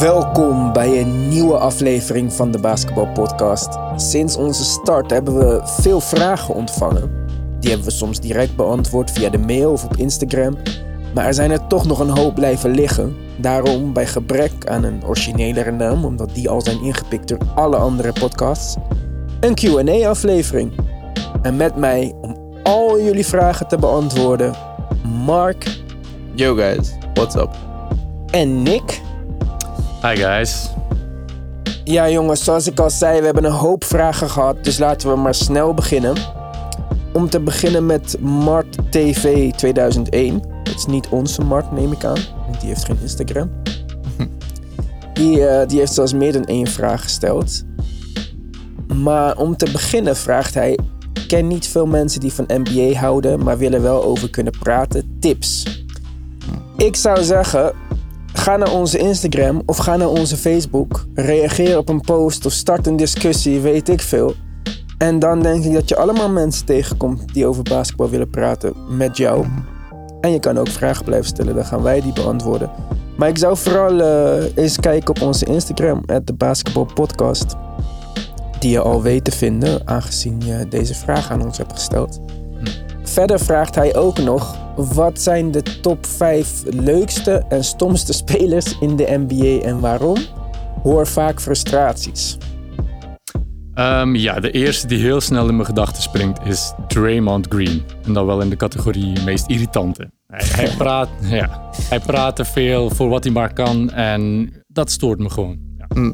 Welkom bij een nieuwe aflevering van de Basketball Podcast. Sinds onze start hebben we veel vragen ontvangen. Die hebben we soms direct beantwoord via de mail of op Instagram. Maar er zijn er toch nog een hoop blijven liggen. Daarom, bij gebrek aan een originelere naam, omdat die al zijn ingepikt door alle andere podcasts, een QA-aflevering. En met mij, om al jullie vragen te beantwoorden, Mark Yo guys, what's up? en Nick. Hi guys. Ja, jongens, zoals ik al zei, we hebben een hoop vragen gehad, dus laten we maar snel beginnen. Om te beginnen met Mart TV 2001. Dat is niet onze Mart, neem ik aan, want die heeft geen Instagram. Die, eh, die heeft zelfs meer dan één vraag gesteld. Maar om te beginnen vraagt hij: Ik ken niet veel mensen die van NBA houden, maar willen wel over kunnen praten. Tips. Ik zou zeggen, Ga naar onze Instagram of ga naar onze Facebook. Reageer op een post of start een discussie, weet ik veel. En dan denk ik dat je allemaal mensen tegenkomt die over basketbal willen praten met jou. En je kan ook vragen blijven stellen, dan gaan wij die beantwoorden. Maar ik zou vooral eh, eens kijken op onze Instagram, de Basketball Podcast. Die je al weet te vinden, aangezien je deze vraag aan ons hebt gesteld. Verder vraagt hij ook nog: wat zijn de top 5 leukste en stomste spelers in de NBA en waarom? Hoor vaak frustraties. Ehm, ja, de eerste die heel snel in mijn gedachten springt is Draymond Green. En dan wel in de categorie meest irritante. Hij, hij, praat, ja, hij praat te veel voor wat hij maar kan en dat stoort me gewoon. Ja. Hm,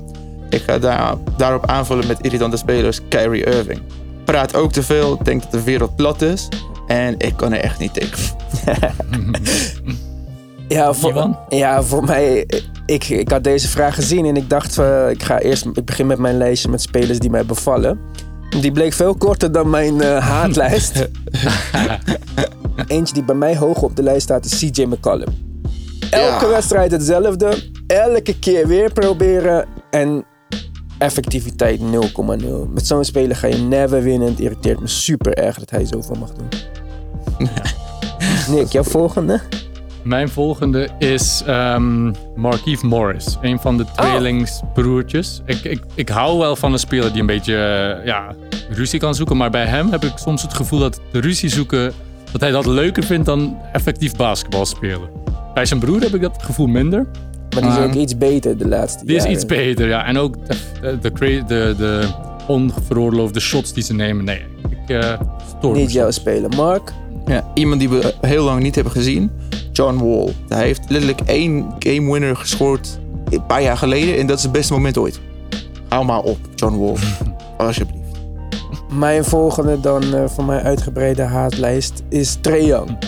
Ik ga daar, daarop aanvullen met irritante spelers Kyrie Irving. Praat ook te veel, denkt dat de wereld plat is. En ik kan er echt niet tegen. Ja, voor, ja, voor mij. Ik, ik had deze vraag gezien en ik dacht: eh, ik ga eerst. Ik begin met mijn lijstje met spelers die mij bevallen. Die bleek veel korter dan mijn eh, haatlijst. Eentje die bij mij hoog op de lijst staat is CJ McCollum. Elke Ja. wedstrijd hetzelfde. Elke keer weer proberen. En effectiviteit 0,0. Met zo'n speler ga je never winnen. Het irriteert me super erg dat hij zoveel mag doen. Nick, jouw volgende? Mijn volgende is um, Morris. Een van de tweelingsbroertjes. Ik, ik, ik hou wel van een speler die een beetje eh, ja, ruzie kan zoeken. Maar bij hem heb ik soms het gevoel dat de ruzie zoeken... dat hij dat leuker vindt dan effectief basketbal spelen. Bij zijn broer heb ik dat gevoel minder. Maar die is ook iets beter de laatste Die is jaren. iets beter, ja. En ook de, de, de, onveroorloofde shots die ze nemen. Nee, ik uh, stoor Niet jouw soms. speler. Mark? Ja, iemand die we heel lang niet hebben gezien. John Wall. Hij heeft letterlijk één game winner gescoord een paar jaar geleden. En dat is het beste moment ooit. Hou maar op, John Wall. Alsjeblieft. Mijn volgende dan eh, van mijn uitgebreide haatlijst is Trae Young.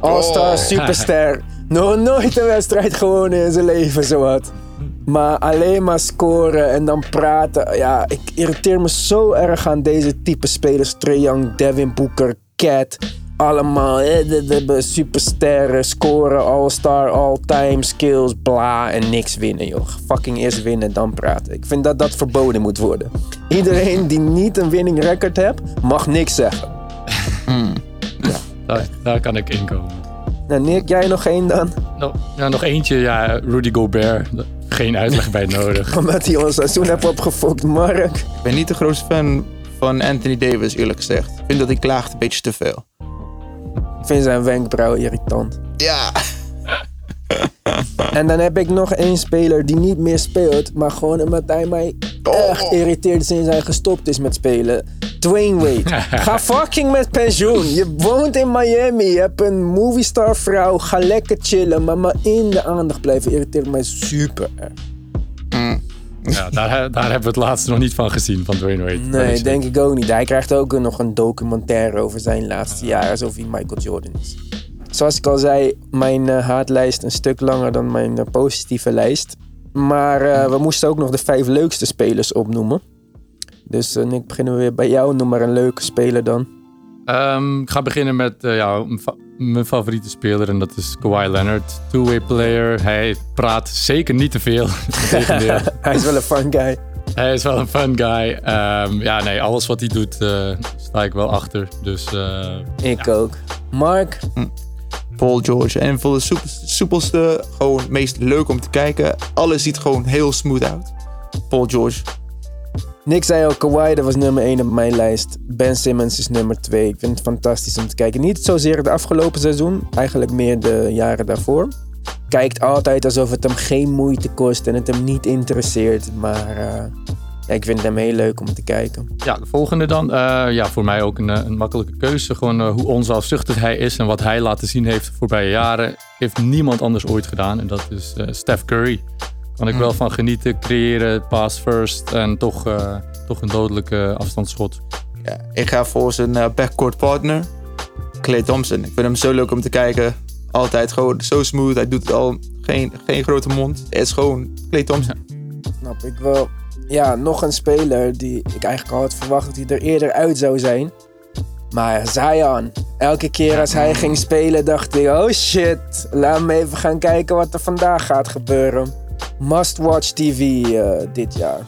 All-star, Oh. superster. Nog nooit een wedstrijd gewonnen in zijn leven, zowat. Maar alleen maar scoren en dan praten. Ja, ik irriteer me zo erg aan deze type spelers. Trae Young, Devin Booker, Cat. Allemaal supersterren, scoren, all-star, all-time, skills, bla. En niks winnen, joh. Fucking eerst winnen, dan praten. Ik vind dat dat verboden moet worden. Iedereen die niet een winning record heeft, mag niks zeggen. Daar, daar kan ik inkomen. Nou, Nick, jij nog één dan? Nou, ja, nog eentje, ja, Rudy Gobert. Geen uitleg bij nodig. Omdat hij ons seizoen heeft opgefokt, Mark. Ik ben niet de grootste fan van Anthony Davis, eerlijk gezegd. Ik vind dat hij klaagt een beetje te veel. Ik vind zijn wenkbrauwen irritant. Ja. En dan heb ik nog één speler die niet meer speelt, maar gewoon omdat hij mij echt irriteert sinds hij gestopt is met spelen. Dwayne Wade. Ga fucking met pensioen. Je woont in Miami. Je hebt een moviestar vrouw. Ga lekker chillen, maar maar in de aandacht blijven irriteert mij super erg. Ja, daar, daar hebben we het laatste nog niet van gezien, van Dwayne Wade. Nee, denk ik ook niet. Hij krijgt ook nog een documentaire over zijn laatste jaren, alsof hij Michael Jordan is. Zoals ik al zei, mijn eh, haatlijst een stuk langer dan mijn eh, positieve lijst. Maar eh, we moesten ook nog de vijf leukste spelers opnoemen. Dus eh, Nick, beginnen we weer bij jou. Noem maar een leuke speler dan. Ehm, ik ga beginnen met ja, mijn fa- mijn favoriete speler en dat is Kawhi Leonard. Two-way player. Hij praat zeker niet te veel. Hij is wel een fun guy. Hij is wel een fun guy. Ehm, ja, nee, alles wat hij doet, sta ik wel achter. Dus Ik ook. Mark, Paul George. En voor de soep- soepelste, gewoon het meest leuk om te kijken. Alles ziet gewoon heel smooth uit. Paul George. Nick zei al, Kawhi dat was nummer 1 op mijn lijst. Ben Simmons is nummer 2. Ik vind het fantastisch om te kijken. Niet zozeer het afgelopen seizoen, eigenlijk meer de jaren daarvoor. Kijkt altijd alsof het hem geen moeite kost en het hem niet interesseert. Maar eh, ja, ik vind hem heel leuk om te kijken. Ja, de volgende dan. Eh, ja, voor mij ook een, eh, een makkelijke keuze. Gewoon eh, hoe onzelfzuchtig hij is en wat hij laten zien heeft de voorbije jaren. Heeft niemand anders ooit gedaan. En dat is eh, Steph Curry. Kan ik wel van genieten, creëren, pass first en toch, eh, toch een dodelijke afstandsschot. Ja, ik ga voor zijn eh, backcourt partner, Clay Thompson. Ik vind hem zo leuk om te kijken. Altijd gewoon zo smooth. Hij doet al geen, geen grote mond. Het is gewoon Clay Thompson. Snap ik wel. Ja, nog een speler die ik eigenlijk al had verwacht dat hij er eerder uit zou zijn. Maar Zion. Elke keer als hij ging spelen dacht ik, oh shit. Laat me even gaan kijken wat er vandaag gaat gebeuren. Must watch TV eh, dit jaar.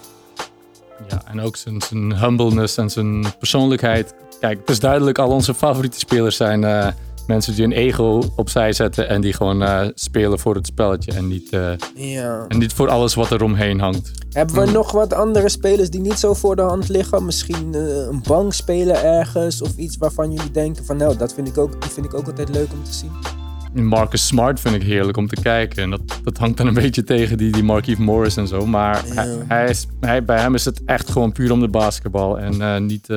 Ja, en ook zijn, zijn humbleness en zijn persoonlijkheid. Kijk, het is duidelijk, al onze favoriete spelers zijn eh, mensen die hun ego opzij zetten en die gewoon eh, spelen voor het spelletje en niet, eh, Ja. en niet voor alles wat er omheen hangt. Hebben we nog wat andere spelers die niet zo voor de hand liggen? Misschien eh, een bankspeler ergens of iets waarvan jullie denken van nou, dat vind ik ook, vind ik ook altijd leuk om te zien. Marcus Smart vind ik heerlijk om te kijken. En dat, dat hangt dan een beetje tegen die, die Markieff Morris en zo. Maar Ja. hij, hij is, hij, bij hem is het echt gewoon puur om de basketbal. En niet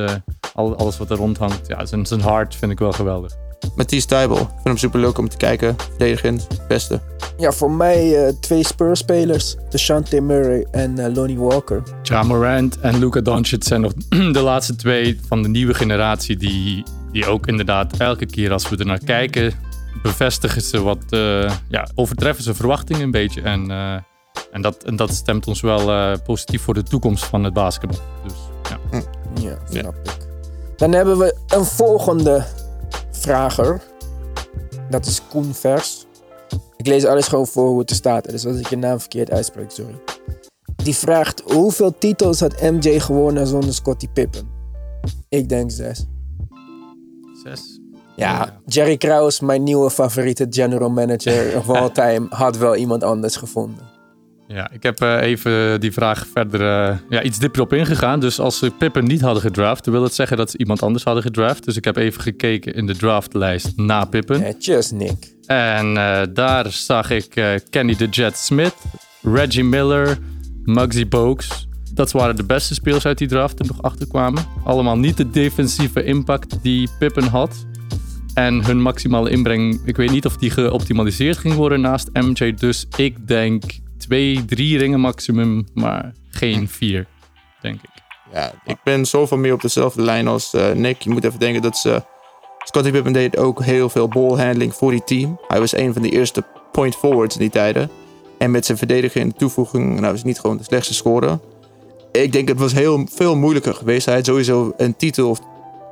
al, alles wat er rond hangt. Ja, zijn, zijn hart vind ik wel geweldig. Matisse Tybal. Ik vind hem super leuk om te kijken. Verdedigend, beste. Ja, voor mij eh, twee Spurs-spelers. DeShante Murray en eh, Lonnie Walker. Ja Morant en Luka Doncic zijn nog de laatste twee van de nieuwe generatie die, die ook inderdaad elke keer als we er naar kijken bevestigen ze wat, eh, ja, overtreffen ze verwachtingen een beetje. En, eh, en, dat, en dat stemt ons wel eh, positief voor de toekomst van het basketbal. Dus ja. Ja, snap ik. Dan hebben we een volgende vrager. Dat is Koen Vers. Ik lees alles gewoon voor hoe het er staat. Dus als ik je naam verkeerd uitspreek, sorry. Die vraagt, hoeveel titels had MJ gewonnen zonder Scottie Pippen? Ik denk zes. Zes. Ja, Jerry Krause, mijn nieuwe favoriete general manager of all time, had wel iemand anders gevonden. Ja, ik heb eh, even die vraag verder eh, ja, iets dieper op ingegaan. Dus als ze Pippen niet hadden gedraft, dan wil het zeggen dat ze iemand anders hadden gedraft. Dus ik heb even gekeken in de draftlijst na Pippen. Netjes, Nick. En eh, daar zag ik Kenny the Jet Smith, Reggie Miller, Muggsy Bogues. Dat waren de beste spelers uit die draft die nog achterkwamen. Allemaal niet de defensieve impact die Pippen had. En hun maximale inbreng, ik weet niet of die geoptimaliseerd ging worden naast MJ. Dus ik denk twee, drie ringen maximum, maar geen vier, denk ik. Ja, ik ben zoveel meer op dezelfde lijn als eh, Nick. Je moet even denken dat ze... Scottie Pippen deed ook heel veel ballhandling voor die team. Hij was een van de eerste point forwards in die tijden. En met zijn verdedigen in de toevoeging... Nou, is niet gewoon de slechtste scorer. Ik denk het was heel veel moeilijker geweest. Hij had sowieso een titel of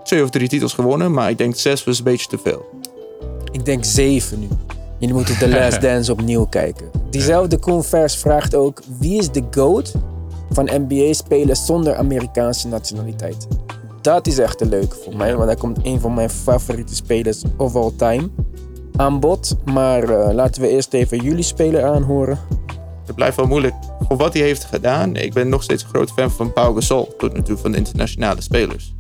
twee of drie titels gewonnen. Maar ik denk zes was een beetje te veel. Ik denk zeven nu. Jullie moeten The Last Dance opnieuw kijken. Diezelfde Converse vraagt ook: wie is de GOAT van NBA-spelers zonder Amerikaanse nationaliteit? Dat is echt een leuke voor mij, want daar komt een van mijn favoriete spelers of all time aan bod. Maar eh, laten we eerst even jullie speler aanhoren. Het blijft wel moeilijk. Voor wat hij heeft gedaan... Ik ben nog steeds een groot fan van Pau Gasol. Tot nu toe van de internationale spelers.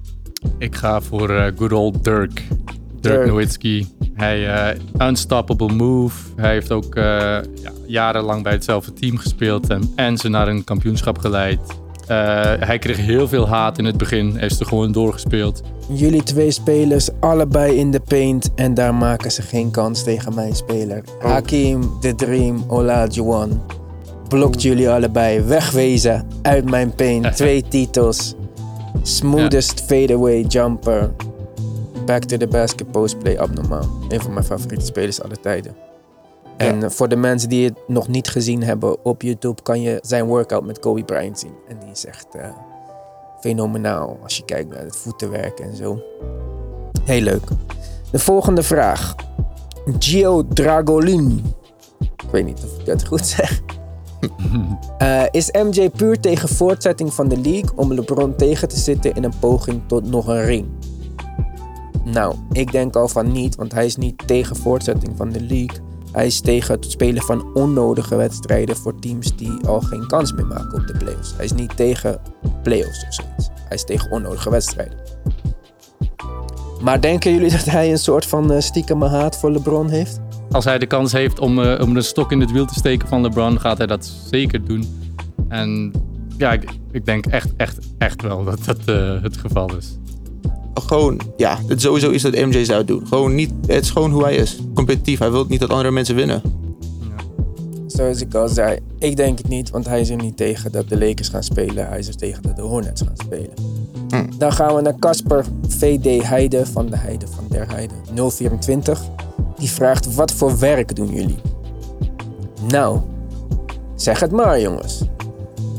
Ik ga voor eh, good old Dirk. Dirk. Nowitzki. Hij, eh, unstoppable move. Hij heeft ook eh, ja, jarenlang bij hetzelfde team gespeeld en, en ze naar een kampioenschap geleid. Eh, hij kreeg heel veel haat in het begin. Hij is er gewoon doorgespeeld. Jullie twee spelers, allebei in de paint. En daar maken ze geen kans tegen mijn speler. Hakim, The Dream, Olajuwon. Blokt jullie allebei. Wegwezen uit mijn paint. Twee titels. Smoothest fadeaway jumper. Back to the basket postplay abnormaal. Een van mijn favoriete spelers aller tijden. En eh, voor de mensen die het nog niet gezien hebben op YouTube kan je zijn workout met Kobe Bryant zien. En die is echt eh, fenomenaal als je kijkt naar het voetenwerk en zo. Heel leuk. De volgende vraag. Gio Dragolin. Ik weet niet of ik dat goed zeg. Eh, is MJ puur tegen voortzetting van de league om LeBron tegen te zitten in een poging tot nog een ring? Nou, ik denk al van niet, want hij is niet tegen voortzetting van de league. Hij is tegen het spelen van onnodige wedstrijden voor teams die al geen kans meer maken op de playoffs. Hij is niet tegen playoffs of zoiets. Hij is tegen onnodige wedstrijden. Maar denken jullie dat hij een soort van uh, stiekem haat voor LeBron heeft? Als hij de kans heeft om, uh, om een stok in het wiel te steken van LeBron, gaat hij dat zeker doen. En ja, ik, denk echt, echt, echt wel dat dat uh, het geval is. Gewoon, ja, het sowieso is dat MJ zou doen. Gewoon niet, het is gewoon hoe hij is. Competitief. Hij wil niet dat andere mensen winnen. Ja. Zoals ik al zei, ik denk het niet, want hij is er niet tegen dat de Lakers gaan spelen. Hij is er tegen dat de Hornets gaan spelen. Hm. Dan gaan we naar Casper VD Heide van de Heide van der Heide 024. Die vraagt: Wat voor werk doen jullie? Nou, zeg het maar, jongens.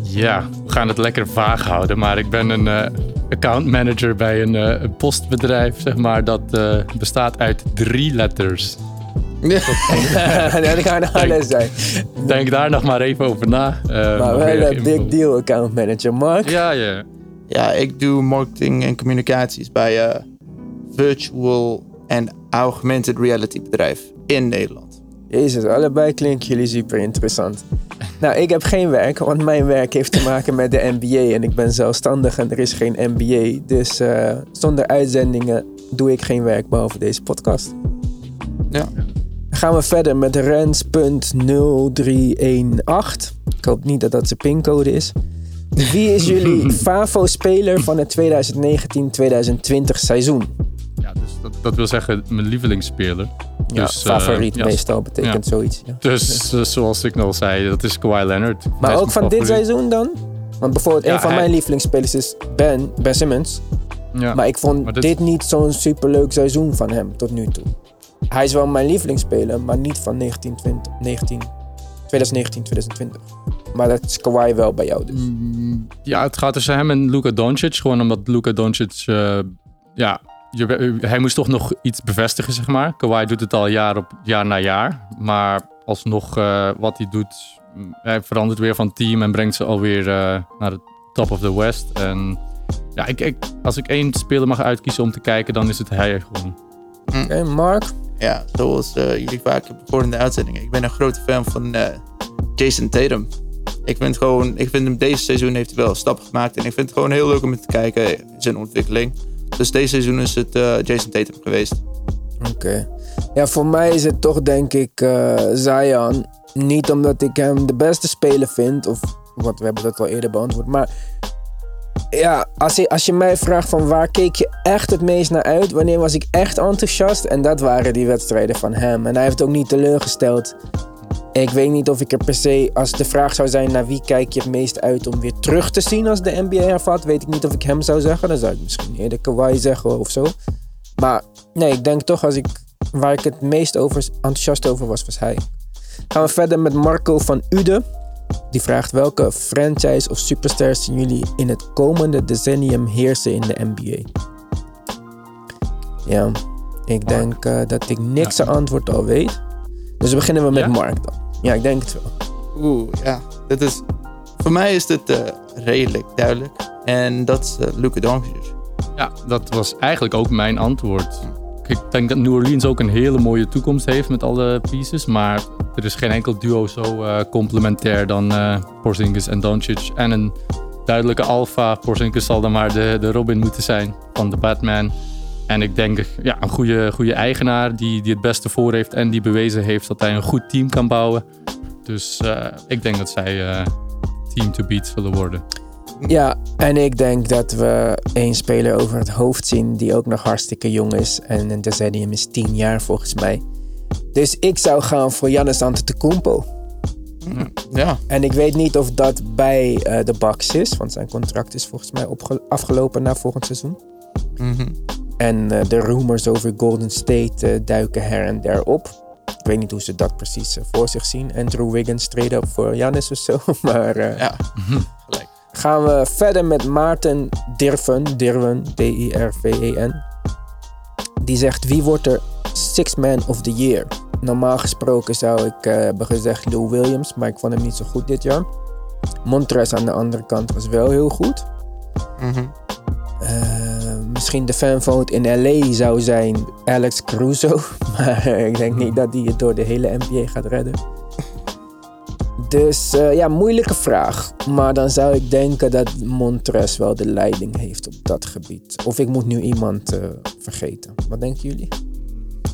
Ja, we gaan het lekker vaag houden, maar ik ben een uh, account manager bij een, uh, een, postbedrijf, zeg maar, dat uh, bestaat uit drie letters. Ja, dat kan alles zijn. Denk daar nog maar even over na. maar wel een big deal account manager, Mark. Ja, ja. Ja, ik doe marketing en communicaties bij virtual en augmented reality bedrijf in Nederland. Jezus, allebei klinken jullie super interessant. Nou, ik heb geen werk, want mijn werk heeft te maken met de NBA en ik ben zelfstandig en er is geen NBA. Dus uh, zonder uitzendingen doe ik geen werk behalve deze podcast. Ja. Dan gaan we verder met Rens.0318. Ik hoop niet dat dat zijn pincode is. Wie is jullie FAVO-speler van het 2019-2020 seizoen? Dat, dat wil zeggen mijn lievelingsspeler. Ja, dus, favoriet uh, meestal betekent ja. zoiets. Ja. Dus uh, zoals ik al zei, dat is Kawhi Leonard. Maar ook van dit seizoen dan? Want bijvoorbeeld een van hij- mijn lievelingsspelers is Ben, Ben Simmons. Ja. Maar ik vond Maar dit... dit- niet zo'n superleuk seizoen van hem tot nu toe. Hij is wel mijn lievelingsspeler, maar niet van 1920, 19, 2019, 2020. Maar dat is Kawhi wel bij jou dus. Mm, Ja, het gaat tussen hem en Luka Doncic. Gewoon omdat Luka Doncic, eh, ja, je, hij moest toch nog iets bevestigen, zeg maar. Kawhi doet het al jaar op jaar na jaar. Maar alsnog eh, wat hij doet, mm, hij verandert weer van team en brengt ze alweer eh naar de top of the West. En ja, ik, ik, als ik één speler mag uitkiezen om te kijken, dan is het hij gewoon. Oké, Mark? Ja, zoals eh, jullie vaak hebben gehoord in de uitzendingen. Ik ben een grote fan van eh, Jason Tatum. Ik vind, gewoon, ik vind hem deze seizoen heeft hij wel stappen gemaakt. En ik vind het gewoon heel leuk om te kijken in zijn ontwikkeling. Dus deze seizoen is het eh, Jason Tatum geweest. Oké. Ja, voor mij is het toch denk ik eh Zion. Niet omdat ik hem de beste speler vind, of wat we hebben dat al eerder beantwoord. Maar ja, als je, als je mij vraagt van waar keek je echt het meest naar uit? Wanneer was ik echt enthousiast? En dat waren die wedstrijden van hem. En hij heeft ook niet teleurgesteld. Ik weet niet of ik er per se, als de vraag zou zijn naar wie kijk je het meest uit om weer terug te zien als de NBA hervat, weet ik niet of ik hem zou zeggen. Dan zou ik misschien eerder Kawhi zeggen of zo. Maar nee, ik denk toch als ik waar ik het meest over, enthousiast over was, was hij. Gaan we verder met Marco van Ude. Die vraagt welke franchise of superstars zien jullie in het komende decennium heersen in de NBA? Ja, ik denk eh, dat ik niks zijn antwoord al weet. Dus beginnen we met Ja? Mark dan. Ja, ik denk het wel. Oeh, ja. Dat is, voor mij is dit eh, redelijk duidelijk. En dat is uh, Luka Doncic. Ja, dat was eigenlijk ook mijn antwoord. Ik denk dat New Orleans ook een hele mooie toekomst heeft met alle pieces. Maar er is geen enkel duo zo eh, complementair dan eh Porzingis en Doncic. En een duidelijke alfa. Porzingis zal dan maar de, de Robin moeten zijn van de Batman. En ik denk ja, een goede, goede eigenaar die, die het beste voor heeft. En die bewezen heeft dat hij een goed team kan bouwen. Dus eh, ik denk dat zij eh, team to beat zullen worden. Ja, en ik denk dat we één speler over het hoofd zien die ook nog hartstikke jong is. En een decennium is 10 jaar volgens mij. Dus ik zou gaan voor Giannis Antetokounmpo. Ja, En ik weet niet of dat bij eh, de Bucks is, want zijn contract is volgens mij afgelopen na volgend seizoen. Mhm. En eh, de rumors over Golden State eh, duiken her en der op. Ik weet niet hoe ze dat precies eh, voor zich zien. Andrew Wiggins trade up voor Giannis of zo. Maar eh, ja. gelijk. gaan we verder met Maarten Dirven. Dirven, D-I-R-V-E-N. Die zegt, wie wordt er Six Man of the Year? Normaal gesproken zou ik eh, hebben gezegd Lou Williams, maar ik vond hem niet zo goed dit jaar. Montrez aan de andere kant was wel heel goed. Mhm. Eh, misschien de fanvote in LA zou zijn Alex Caruso. Maar ik denk niet dat hij het door de hele NBA gaat redden. Dus eh, ja, moeilijke vraag. Maar dan zou ik denken dat Montres wel de leiding heeft op dat gebied. Of ik moet nu iemand eh, vergeten. Wat denken jullie?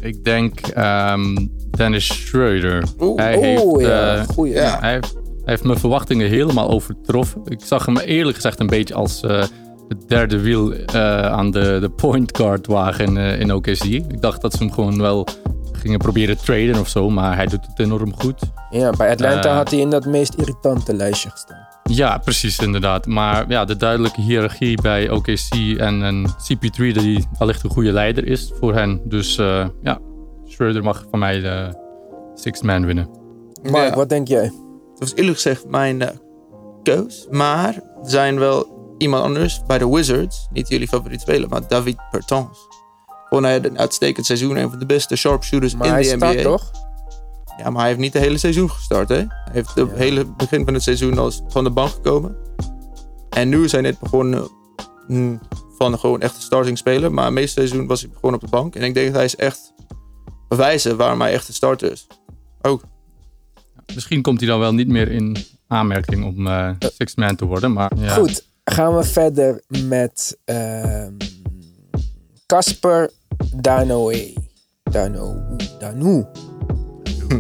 Ik denk ehm, Dennis Schroeder. Oeh. hij, Oeh, heeft, ja, eh, goeie. ja. hij, heeft, hij heeft mijn verwachtingen helemaal overtroffen. Ik zag hem eerlijk gezegd een beetje als eh, het derde wiel eh, aan de, de point guard wagen eh, in OKC. Ik dacht dat ze hem gewoon wel gingen proberen traden of zo, maar hij doet het enorm goed. Ja, bij Atlanta Eh. had hij in dat meest irritante lijstje gestaan. Ja, precies inderdaad. Maar ja, de duidelijke hiërarchie bij OKC en een CP3 die allicht een goede leider is voor hen. Dus eh, ja, Schroeder mag van mij de sixth man winnen. Mark, Ja. wat denk jij? Dat was eerlijk gezegd mijn eh, keus. Maar er zijn wel iemand anders bij de Wizards. Niet jullie favoriete speler, maar David Bertans. Gewoon hij had een uitstekend seizoen. Een van de beste sharpshooters Maar in hij de NBA. toch? Ja, maar hij heeft niet het hele seizoen gestart. Hè? Hij heeft het Ja. hele begin van het seizoen als van de bank gekomen. En nu is hij net begonnen mm, van gewoon echt een starting speler. Maar het meeste seizoen was hij gewoon op de bank. En ik denk dat hij is echt bewijzen waarom hij echt een starter is. Ook. Misschien komt hij dan wel niet meer in aanmerking om eh sixth man te worden. Maar ja. Goed, gaan we verder met ehm, Casper Danoe. Dano.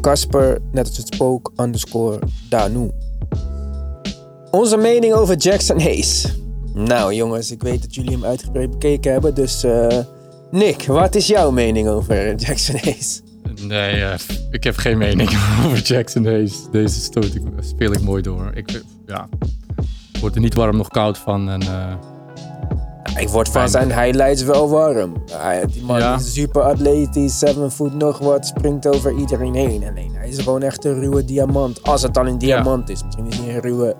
Casper, net als het spook, underscore Danu. Onze mening over Jackson Hayes. Nou jongens, ik weet dat jullie hem uitgebreid bekeken hebben, dus eh, Nick, wat is jouw mening over Jackson Hayes? Nee, eh, ik heb geen mening over Jackson Hayes. Deze stoot ik, speel ik mooi door. Ik, ja, ik word er niet warm nog koud van. En, eh, Ik word van zijn highlights wel warm. Die man Ja. is super atletisch, 7 voet nog wat, springt over iedereen heen. Alleen hij is gewoon echt een ruwe diamant. Als het dan een diamant is. Misschien is hij een ruwe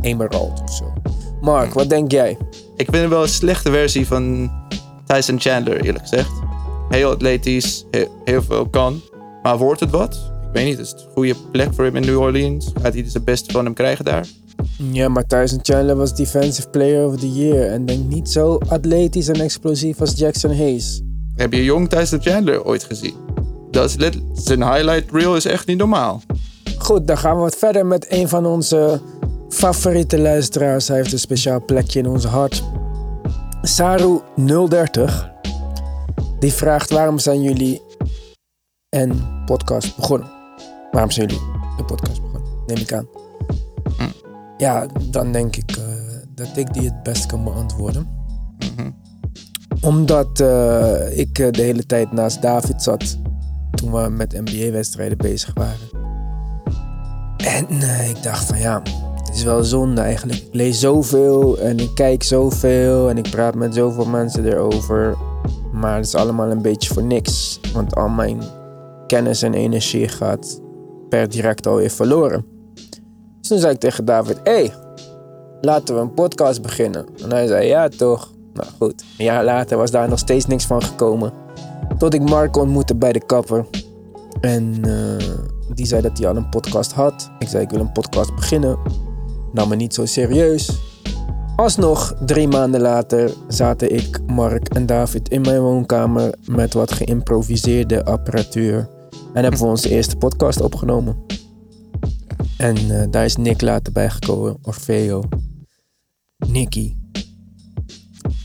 emerald of zo. Mark, wat denk jij? Ik vind hem wel een slechte versie van Tyson Chandler, eerlijk gezegd. Heel atletisch, heel, heel veel kan. Maar wordt het wat? Ik weet niet, is het een goede plek voor hem in New Orleans? Gaat hij dus het beste van hem krijgen daar? Ja, maar Tyson Chandler was Defensive Player of the Year. En denk niet zo atletisch en explosief als Jackson Hayes. Heb je jong Tyson Chandler ooit gezien? Dat is zijn highlight reel is echt niet normaal. Goed, dan gaan we wat verder met een van onze favoriete luisteraars. Hij heeft een speciaal plekje in ons hart. Saru030. Die vraagt waarom zijn jullie een podcast begonnen? Waarom zijn jullie een podcast begonnen? Neem ik aan. Ja, dan denk ik eh, dat ik die het best kan beantwoorden. Omdat eh, ik eh, de hele tijd naast David zat toen we met NBA-wedstrijden bezig waren. En ik dacht van ja, het is wel zonde eigenlijk. Ik lees zoveel en ik kijk zoveel en ik praat met zoveel mensen erover. Maar het is allemaal een beetje voor niks. Want al mijn kennis en energie gaat per direct alweer verloren. Toen zei ik tegen David, hé, hey, laten we een podcast beginnen. En hij zei, ja toch. Nou goed, een jaar later was daar nog steeds niks van gekomen. Tot ik Mark ontmoette bij de kapper. En eh, die zei dat hij al een podcast had. Ik zei, ik wil een podcast beginnen. Nam me niet zo serieus. Alsnog, drie maanden later, zaten ik, Mark en David in mijn woonkamer met wat geïmproviseerde apparatuur. En hebben we onze eerste podcast opgenomen. En eh, daar is Nick later bijgekomen, Orfeo, Nicky.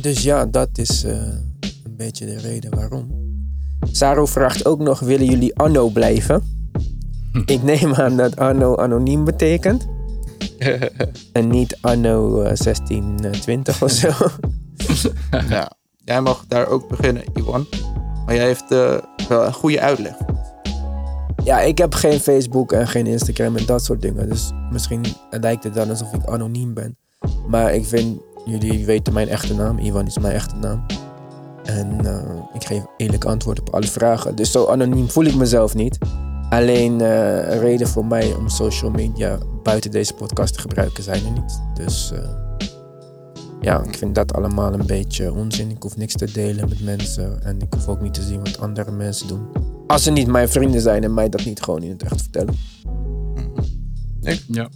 Dus ja, dat is eh, een beetje de reden waarom. Saro vraagt ook nog, willen jullie Anno blijven? Ik neem aan dat Anno anoniem betekent. en niet Anno eh, 1620 of zo. Ja, jij mag daar ook beginnen, Iwan. Maar jij heeft eh, wel een goede uitleg. Ja, ik heb geen Facebook en geen Instagram en dat soort dingen. Dus misschien lijkt het dan alsof ik anoniem ben. Maar ik vind, jullie weten mijn echte naam. Iwan is mijn echte naam. En eh, ik geef eerlijk antwoord op alle vragen. Dus zo anoniem voel ik mezelf niet. Alleen een reden voor mij om social media buiten deze podcast te gebruiken zijn er niet. Dus eh, ja, ik vind dat allemaal een beetje onzin. Ik hoef niks te delen met mensen. En ik hoef ook niet te zien wat andere mensen doen. Als ze niet mijn vrienden zijn en mij dat niet gewoon in het echt vertellen. Ja.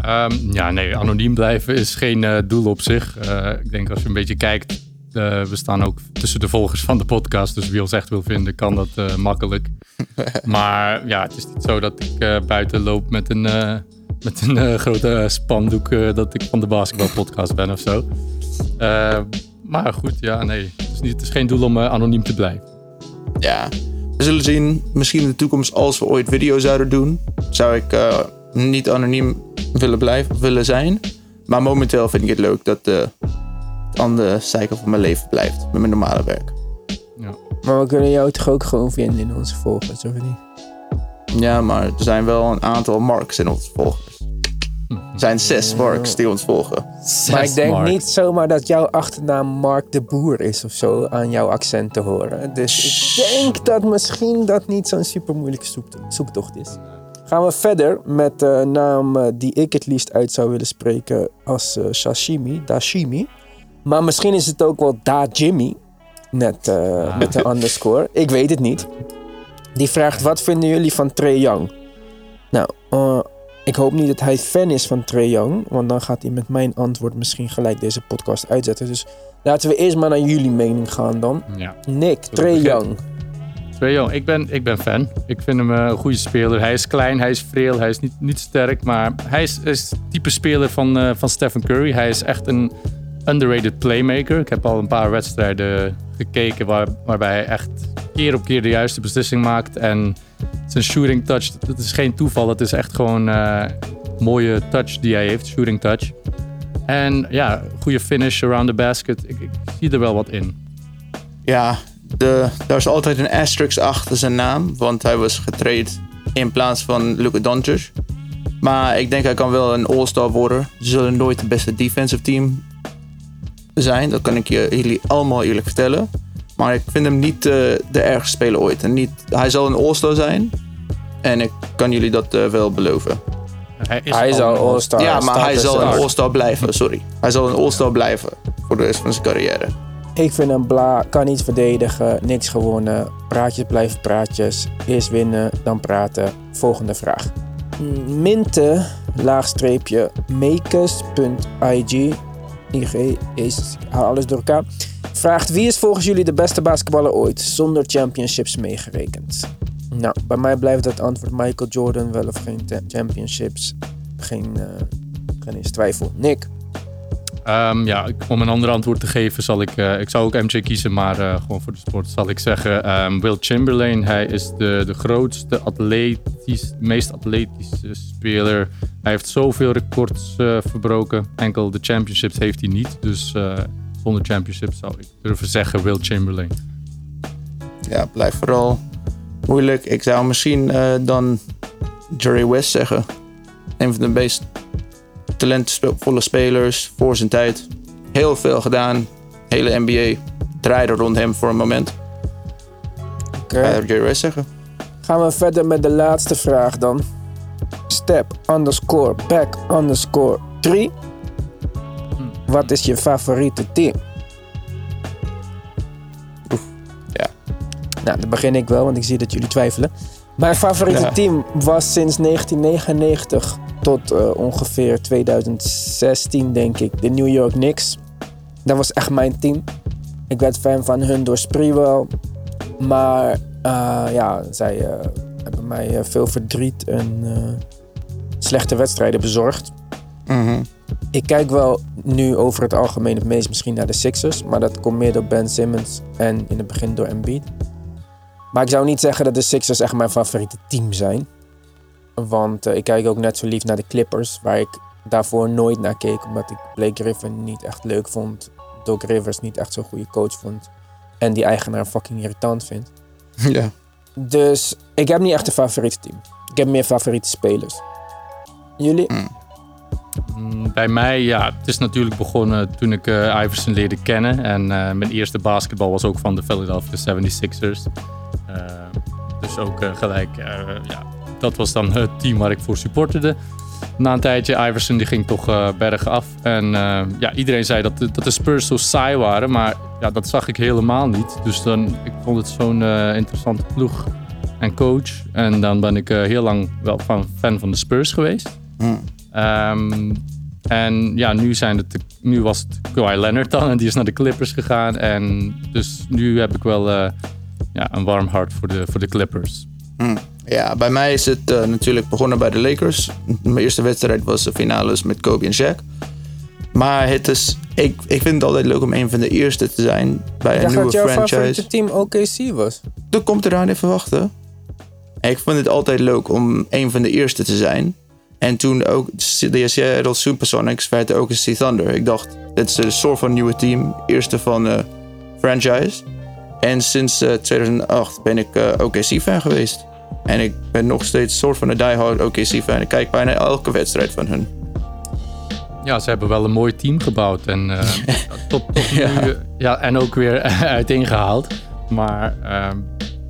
Ehm, ja, nee, anoniem blijven is geen eh, doel op zich. Eh, ik denk als je een beetje kijkt, eh, we staan ook tussen de volgers van de podcast. Dus wie ons echt wil vinden, kan dat eh, makkelijk. maar ja, het is niet zo dat ik eh, buiten loop met een, eh, met een eh, grote spandoek eh, dat ik van de basketbalpodcast ben of zo. Eh, maar goed, ja, nee. Het is, niet, het is geen doel om eh, anoniem te blijven. Ja, we zullen zien. Misschien in de toekomst, als we ooit video zouden doen, zou ik eh, niet anoniem willen blijven, willen zijn. Maar momenteel vind ik het leuk dat eh, het aan de zijkant van mijn leven blijft. Met mijn normale werk. Ja. Maar we kunnen jou toch ook gewoon vinden in onze volgers, of niet? Ja, maar er zijn wel een aantal Marks in ons volgers. Er zijn zes Marks die ons volgen. Maar ik denk niet zomaar dat jouw achternaam Mark de Boer is of zo aan jouw accent te horen. Dus ik denk dat misschien dat niet zo'n super moeilijke zoektocht is. Gaan we verder met de naam eh, die ik het liefst uit zou willen spreken als eh, sashimi, dashimi. Maar misschien is het ook wel da Jimmy, net eh, met de underscore. Ik weet het niet. Die vraagt, wat vinden jullie van Trey Young? Nou, eh, ik hoop niet dat hij fan is van Trey Young. Want dan gaat hij met mijn antwoord misschien gelijk deze podcast uitzetten. Dus laten we eerst maar naar jullie mening gaan dan. Ja. Nick, Trey? Young. Trae Young, ik ben, ik ben fan. Ik vind hem eh, een goede speler. Hij is klein, hij is vreel, hij is niet, niet sterk. Maar hij is, is het type speler van, eh, van Stephen Curry. Hij is echt een underrated playmaker. Ik heb al een paar wedstrijden gekeken waar, waarbij hij echt keer op keer de juiste beslissing maakt. En zijn shooting touch, dat is geen toeval. Dat is echt gewoon eh mooie touch die hij heeft, shooting touch. En ja, goede finish around the basket. Ik, ik zie er wel wat in. Ja, de, daar is altijd een asterisk achter zijn naam. Want hij was getraind in plaats van Luka Doncic. Maar ik denk hij kan wel een all-star worden. Ze zullen nooit het beste defensive team zijn. Dat kan ik jullie allemaal eerlijk vertellen. Maar ik vind hem niet eh, de ergste speler ooit. En niet, hij zal een all-star zijn. En ik kan jullie dat eh, wel beloven. Hij is Hij is al al all-star. ja, maar hij zal een all-star blijven. Sorry. Hij zal een all-star blijven. Voor de rest van zijn carrière. Ik vind hem bla, kan niet verdedigen, niks gewonnen. Praatjes blijven praatjes. Eerst winnen, dan praten. Volgende vraag. Minte, laagstreepje, makers.ig. IG is, haal alles door elkaar. Vraagt wie is volgens jullie de beste basketballer ooit, zonder championships meegerekend? Nou, bij mij blijft het antwoord Michael Jordan, wel of geen championships. Geen, eh, geen eens twijfel. Nick, Ehm, ja, om een ander antwoord te geven zal ik... eh, ik zou ook MJ kiezen, maar eh, gewoon voor de sport zal ik zeggen... ehm, Will Chamberlain, hij is de, de grootste, atletisch, meest atletische speler. Hij heeft zoveel records verbroken. Enkel de championships heeft hij niet. Dus zonder championships zou ik durven zeggen Will Chamberlain. Ja, blijft vooral moeilijk. Ik zou misschien eh, dan Jerry West zeggen. Een van de meest talentvolle spelers voor zijn tijd. Heel veel gedaan. Hele NBA draaide rond hem voor een moment. oké. Ik Jerry West zeggen. Gaan we verder met de laatste vraag dan. Step underscore back underscore 3. Wat is je favoriete team? Ja. Nou, dan begin ik wel, want ik zie dat jullie twijfelen. Mijn favoriete Ja. team was sinds 1999 tot eh, ongeveer 2016, denk ik, de New York Knicks. Dat was echt mijn team. Ik werd fan van hun door Sprewell. Maar eh, ja, zij eh, hebben mij veel verdriet en slechte wedstrijden bezorgd. Mhm. Ik kijk wel nu over het algemeen het meest misschien naar de Sixers. Maar dat komt meer door Ben Simmons en in het begin door Embiid. Maar ik zou niet zeggen dat de Sixers echt mijn favoriete team zijn. Want eh, ik kijk ook net zo lief naar de Clippers. Waar ik daarvoor nooit naar keek. Omdat ik Blake Griffin niet echt leuk vond. Doc Rivers niet echt zo'n goede coach vond. En die eigenaar fucking irritant vind. Ja. Dus ik heb niet echt een favoriete team. Ik heb meer favoriete spelers. Jullie? Mm, Bij mij, ja, het is natuurlijk begonnen toen ik eh, Iverson leerde kennen. En eh, mijn eerste basketbal was ook van de Philadelphia 76ers. Eh, dus ook eh, gelijk, ja, dat was dan het team waar ik voor supporterde. Na een tijdje, Iverson die ging toch bergen af. En eh, ja, iedereen zei dat dat de Spurs zo saai waren. Maar ja, dat zag ik helemaal niet. Dus dan, ik vond het zo'n interessante ploeg en coach. En dan ben ik heel lang wel fan van de Spurs geweest. Mm. Ehm, En ja, nu, zijn het, de- nu was het Kawhi Leonard dan en die is naar de Clippers gegaan. En dus nu heb ik wel eh, ja, een warm hart voor de, voor de Clippers. Hm. Ja, bij mij is het eh, natuurlijk begonnen bij de Lakers. Mijn eerste wedstrijd was de finales met Kobe en Shaq. Maar het is, ik, ik vind het altijd leuk om een van de eerste te zijn bij Ik een dacht dat nieuwe jouw franchise. favoriete team OKC was. Toen komt eraan even wachten. En ik vond het altijd leuk om een van de eerste te zijn. En toen ook de Seattle Supersonics werd de OKC Thunder. Ik dacht, dit is een soort van nieuwe team. Eerste van de franchise. En sinds eh, 2008 ben ik eh, OKC-fan geweest. En ik ben nog steeds een soort van een diehard OKC-fan. Ik kijk bijna elke wedstrijd van hun. Ja, ze hebben wel een mooi team gebouwd. En, eh, tot, tot nu, Ja. eh, ja, en ook weer uiteengehaald. Maar ehm,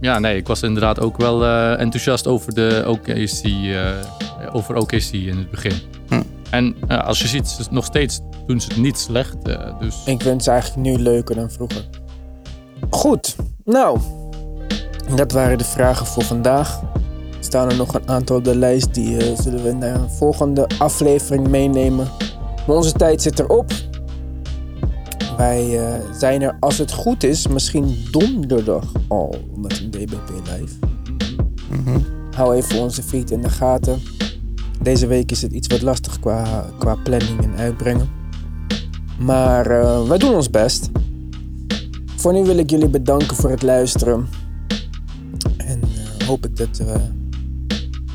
ja, nee, ik was inderdaad ook wel eh, enthousiast over, de OKC, eh, over OKC in het begin. Hm. En eh, als je ziet, nog steeds doen ze het niet slecht. eh, dus Ik vind ze eigenlijk nu leuker dan vroeger. Goed, nou. Dat waren de vragen voor vandaag. Er staan er nog een aantal op de lijst. Die eh, zullen we naar een volgende aflevering meenemen. Maar onze tijd zit erop. Wij eh, zijn er, als het goed is, misschien donderdag al met een DBP live. Hou even onze feed in de gaten. Deze week is het iets wat lastig qua, qua planning en uitbrengen. Maar eh, wij doen ons best. Voor nu wil ik jullie bedanken voor het luisteren. En eh, hoop ik dat we.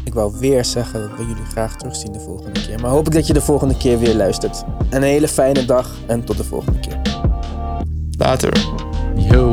Ik wou weer zeggen dat we jullie graag terugzien de volgende keer. Maar hoop ik dat je de volgende keer weer luistert. Een hele fijne dag en tot de volgende keer. Later. yo.